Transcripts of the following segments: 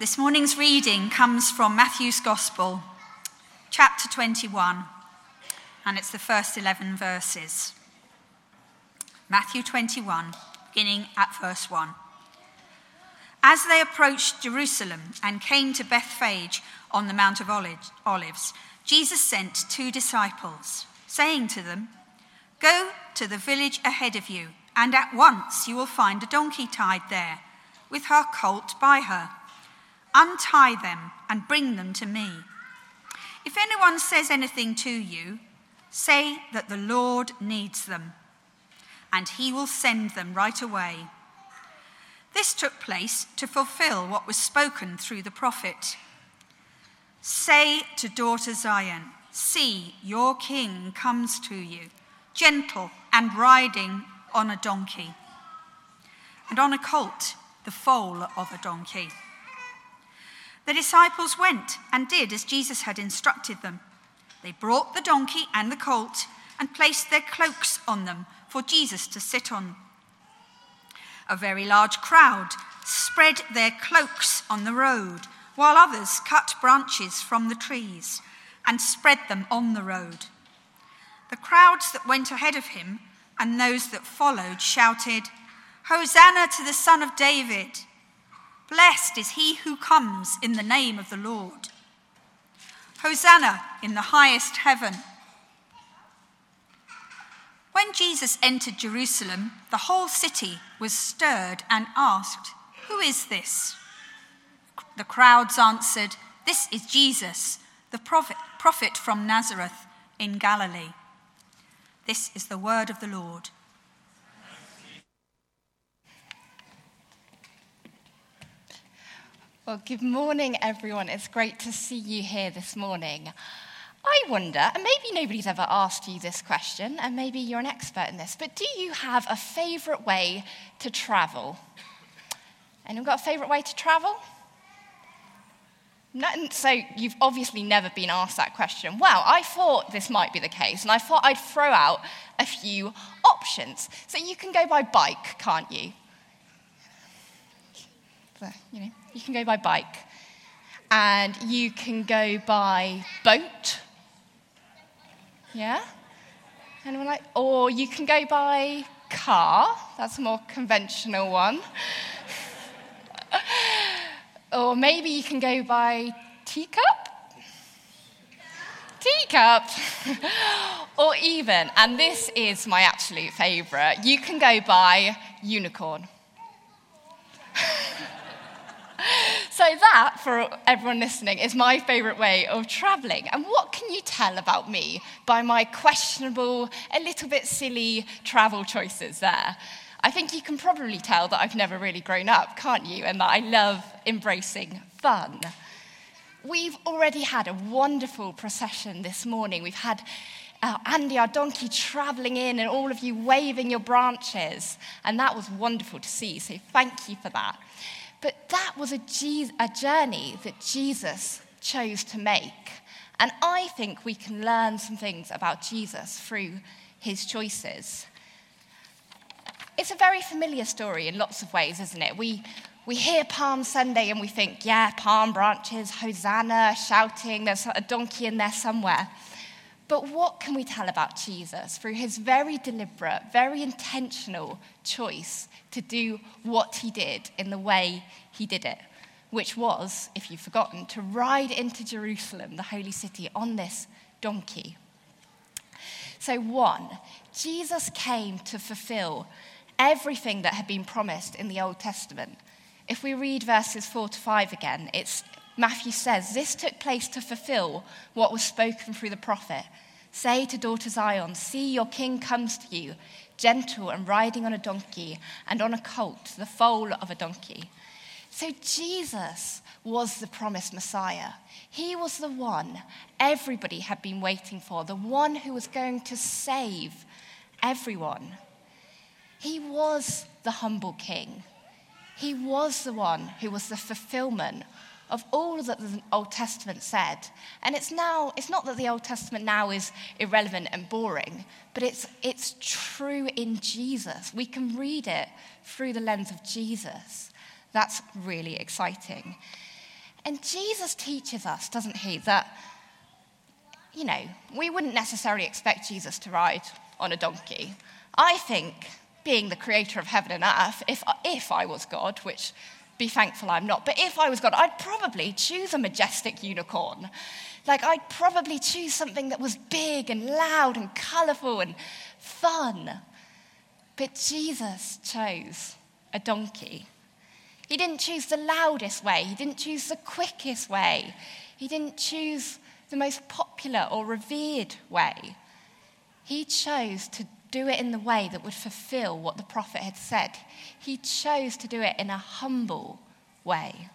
This morning's reading comes from Matthew's Gospel, chapter 21, and it's the first 11 verses. Matthew 21, beginning at verse 1. As they approached Jerusalem and came to Bethphage on the Mount of Olives, Jesus sent two disciples, saying to them, Go to the village ahead of you, and at once you will find a donkey tied there, with her colt by her. Untie them and bring them to me. If anyone says anything to you, say that the Lord needs them, and he will send them right away. This took place to fulfill what was spoken through the prophet. Say to daughter Zion, See, your king comes to you, gentle and riding on a donkey, and on a colt, the foal of a donkey. The disciples went and did as Jesus had instructed them. They brought the donkey and the colt and placed their cloaks on them for Jesus to sit on. A very large crowd spread their cloaks on the road, while others cut branches from the trees and spread them on the road. The crowds that went ahead of him and those that followed shouted, Hosanna to the Son of David! Blessed is he who comes in the name of the Lord. Hosanna in the highest heaven. When Jesus entered Jerusalem, the whole city was stirred and asked, Who is this? The crowds answered, This is Jesus, the prophet, prophet from Nazareth in Galilee. This is the word of the Lord. Well, good morning, everyone. It's great to see you here this morning. I wonder, and maybe nobody's ever asked you this question, and maybe you're an expert in this, but do you have a favourite way to travel? Anyone got a favourite way to travel? No, so you've obviously never been asked that question. Well, I thought this might be the case, and I thought I'd throw out a few options. So you can go by bike, can't you? you know, you can go by bike, and you can go by boat. Yeah? Anyone like? Or you can go by car. That's a more conventional one. or maybe you can go by teacup. Teacup. or even, and this is my absolute favourite, you can go by unicorn. So, that, for everyone listening, is my favourite way of travelling. And what can you tell about me by my questionable, a little bit silly travel choices there? I think you can probably tell that I've never really grown up, can't you? And that I love embracing fun. We've already had a wonderful procession this morning. We've had uh, Andy, our donkey, traveling in, and all of you waving your branches. And that was wonderful to see. So thank you for that. But that was a, Je- a journey that Jesus chose to make. And I think we can learn some things about Jesus through his choices. It's a very familiar story in lots of ways, isn't it? We, we hear Palm Sunday and we think, yeah, palm branches, Hosanna, shouting, there's a donkey in there somewhere. But what can we tell about Jesus through his very deliberate, very intentional choice to do what he did in the way he did it, which was, if you've forgotten, to ride into Jerusalem, the holy city, on this donkey? So, one, Jesus came to fulfill everything that had been promised in the Old Testament. If we read verses 4 to 5 again, it's Matthew says, This took place to fulfill what was spoken through the prophet. Say to daughter Zion, See, your king comes to you, gentle and riding on a donkey, and on a colt, the foal of a donkey. So Jesus was the promised Messiah. He was the one everybody had been waiting for, the one who was going to save everyone. He was the humble king. He was the one who was the fulfillment of all that the Old Testament said. And it's now, it's not that the Old Testament now is irrelevant and boring, but it's, it's true in Jesus. We can read it through the lens of Jesus. That's really exciting. And Jesus teaches us, doesn't he, that, you know, we wouldn't necessarily expect Jesus to ride on a donkey. I think, being the creator of heaven and earth, if, if I was God, which be thankful I'm not, but if I was God, I'd probably choose a majestic unicorn. Like, I'd probably choose something that was big and loud and colorful and fun. But Jesus chose a donkey. He didn't choose the loudest way, he didn't choose the quickest way, he didn't choose the most popular or revered way. He chose to do it in the way that would fulfill what the prophet had said. He chose to do it in a humble way.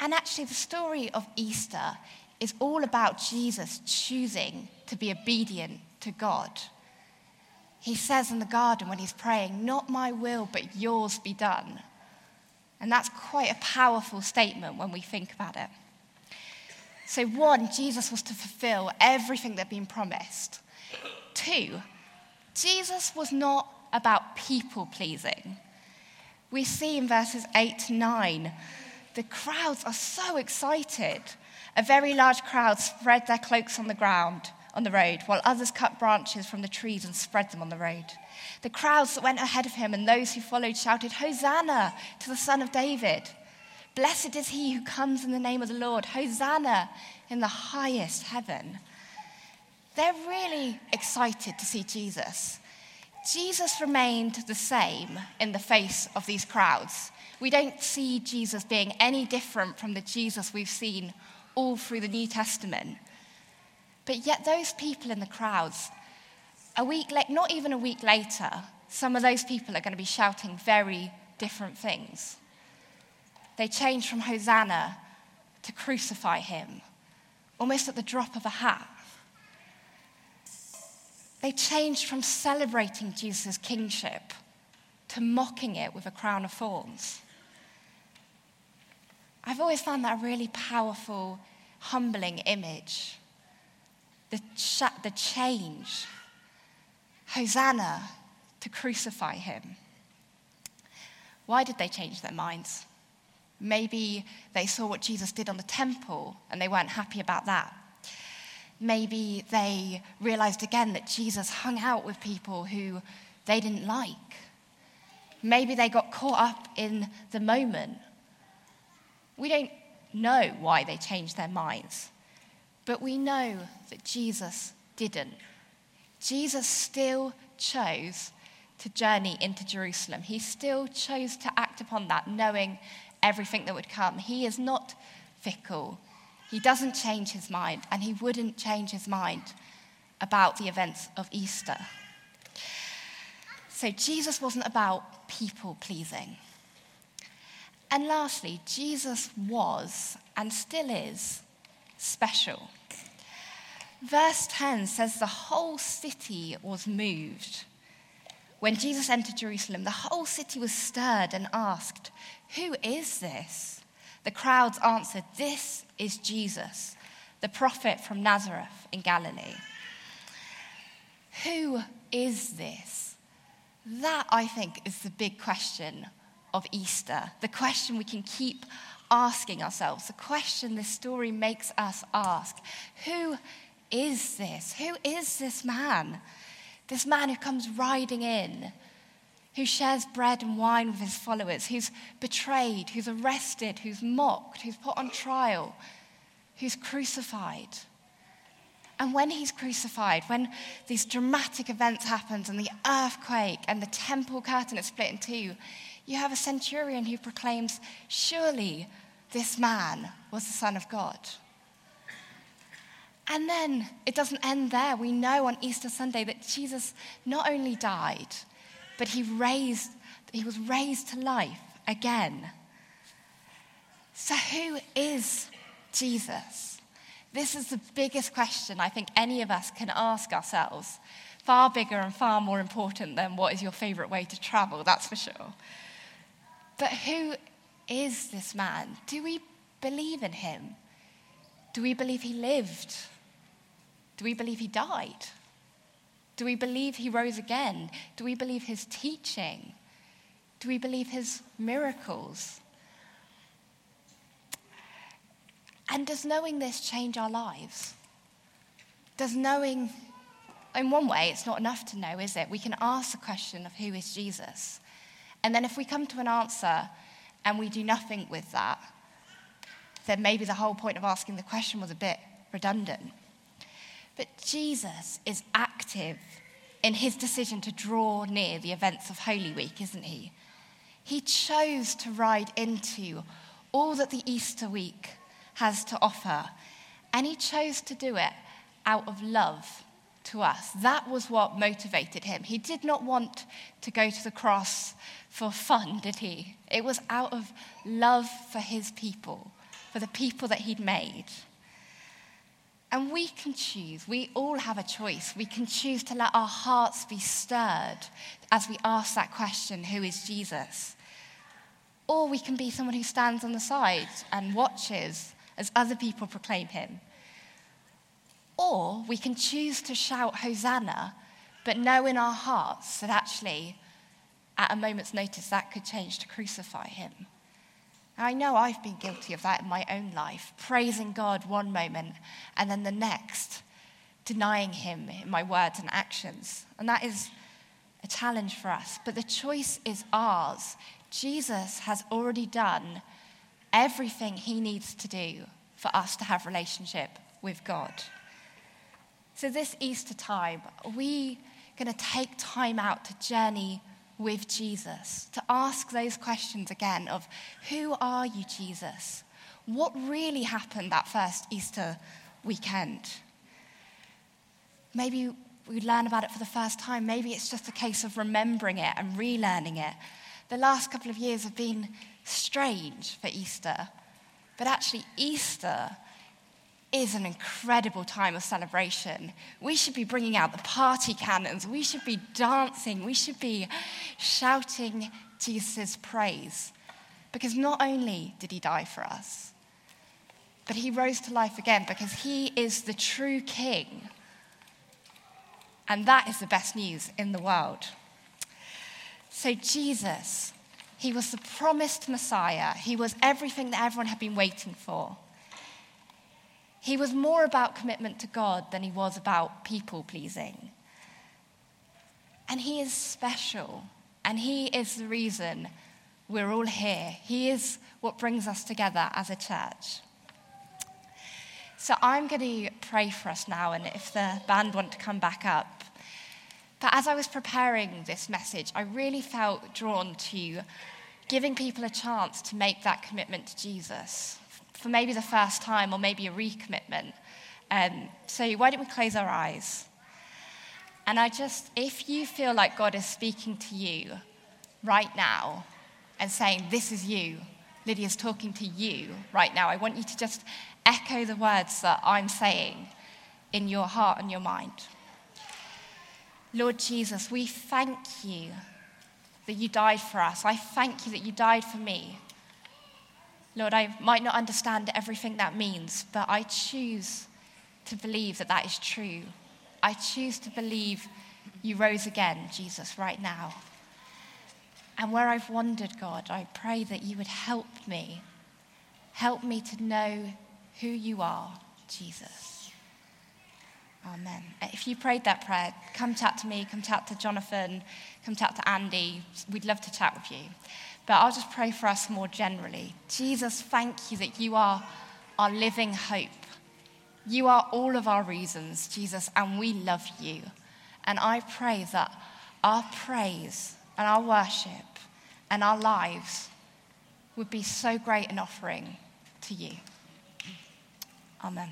And actually, the story of Easter is all about Jesus choosing to be obedient to God. He says in the garden when he's praying, Not my will, but yours be done. And that's quite a powerful statement when we think about it. So, one, Jesus was to fulfill everything that had been promised. Two, Jesus was not about people pleasing. We see in verses 8 to 9, the crowds are so excited. A very large crowd spread their cloaks on the ground on the road, while others cut branches from the trees and spread them on the road. The crowds that went ahead of him and those who followed shouted, Hosanna to the Son of David! Blessed is he who comes in the name of the Lord. Hosanna in the highest heaven. They're really excited to see Jesus. Jesus remained the same in the face of these crowds. We don't see Jesus being any different from the Jesus we've seen all through the New Testament. But yet, those people in the crowds, a week la- not even a week later, some of those people are going to be shouting very different things. They change from Hosanna to crucify him, almost at the drop of a hat. They changed from celebrating Jesus' kingship to mocking it with a crown of thorns. I've always found that a really powerful, humbling image the, ch- the change. Hosanna to crucify him. Why did they change their minds? Maybe they saw what Jesus did on the temple and they weren't happy about that. Maybe they realized again that Jesus hung out with people who they didn't like. Maybe they got caught up in the moment. We don't know why they changed their minds. But we know that Jesus didn't. Jesus still chose to journey into Jerusalem. He still chose to act upon that, knowing everything that would come. He is not fickle. He doesn't change his mind, and he wouldn't change his mind about the events of Easter. So, Jesus wasn't about people pleasing. And lastly, Jesus was and still is special. Verse 10 says the whole city was moved. When Jesus entered Jerusalem, the whole city was stirred and asked, Who is this? The crowds answered, This is Jesus, the prophet from Nazareth in Galilee. Who is this? That, I think, is the big question of Easter. The question we can keep asking ourselves, the question this story makes us ask Who is this? Who is this man? This man who comes riding in, who shares bread and wine with his followers, who's betrayed, who's arrested, who's mocked, who's put on trial, who's crucified. And when he's crucified, when these dramatic events happen and the earthquake and the temple curtain is split in two, you have a centurion who proclaims, Surely this man was the Son of God. And then it doesn't end there. We know on Easter Sunday that Jesus not only died, but he raised, he was raised to life again. So who is Jesus? This is the biggest question I think any of us can ask ourselves. Far bigger and far more important than what is your favorite way to travel, that's for sure. But who is this man? Do we believe in him? Do we believe he lived? Do we believe he died? Do we believe he rose again? Do we believe his teaching? Do we believe his miracles? And does knowing this change our lives? Does knowing, in one way, it's not enough to know, is it? We can ask the question of who is Jesus. And then if we come to an answer and we do nothing with that, then maybe the whole point of asking the question was a bit redundant. But Jesus is active in his decision to draw near the events of Holy Week, isn't he? He chose to ride into all that the Easter week has to offer, and he chose to do it out of love to us. That was what motivated him. He did not want to go to the cross for fun, did he? It was out of love for his people, for the people that he'd made. And we can choose, we all have a choice. We can choose to let our hearts be stirred as we ask that question who is Jesus? Or we can be someone who stands on the side and watches as other people proclaim him. Or we can choose to shout Hosanna, but know in our hearts that actually, at a moment's notice, that could change to crucify him. I know I've been guilty of that in my own life, praising God one moment and then the next, denying Him in my words and actions. And that is a challenge for us. But the choice is ours. Jesus has already done everything He needs to do for us to have relationship with God. So this Easter time, are we going to take time out to journey with Jesus, to ask those questions again of who are you, Jesus? What really happened that first Easter weekend? Maybe we learn about it for the first time. Maybe it's just a case of remembering it and relearning it. The last couple of years have been strange for Easter, but actually, Easter is an incredible time of celebration. We should be bringing out the party cannons. We should be dancing. We should be shouting Jesus' praise. Because not only did he die for us, but he rose to life again because he is the true king. And that is the best news in the world. So, Jesus, he was the promised Messiah. He was everything that everyone had been waiting for. He was more about commitment to God than he was about people pleasing. And he is special, and he is the reason we're all here. He is what brings us together as a church. So I'm going to pray for us now, and if the band want to come back up. But as I was preparing this message, I really felt drawn to giving people a chance to make that commitment to Jesus for maybe the first time or maybe a recommitment. Um, so why don't we close our eyes? And I just, if you feel like God is speaking to you right now and saying, This is you, Lydia's talking to you right now, I want you to just echo the words that I'm saying in your heart and your mind. Lord Jesus, we thank you that you died for us. I thank you that you died for me. Lord, I might not understand everything that means, but I choose to believe that that is true. I choose to believe you rose again, Jesus, right now. And where I've wandered, God, I pray that you would help me. Help me to know who you are, Jesus. Amen. If you prayed that prayer, come chat to me, come chat to Jonathan, come chat to Andy. We'd love to chat with you. But I'll just pray for us more generally. Jesus, thank you that you are our living hope. You are all of our reasons, Jesus, and we love you. And I pray that our praise and our worship and our lives would be so great an offering to you. Amen.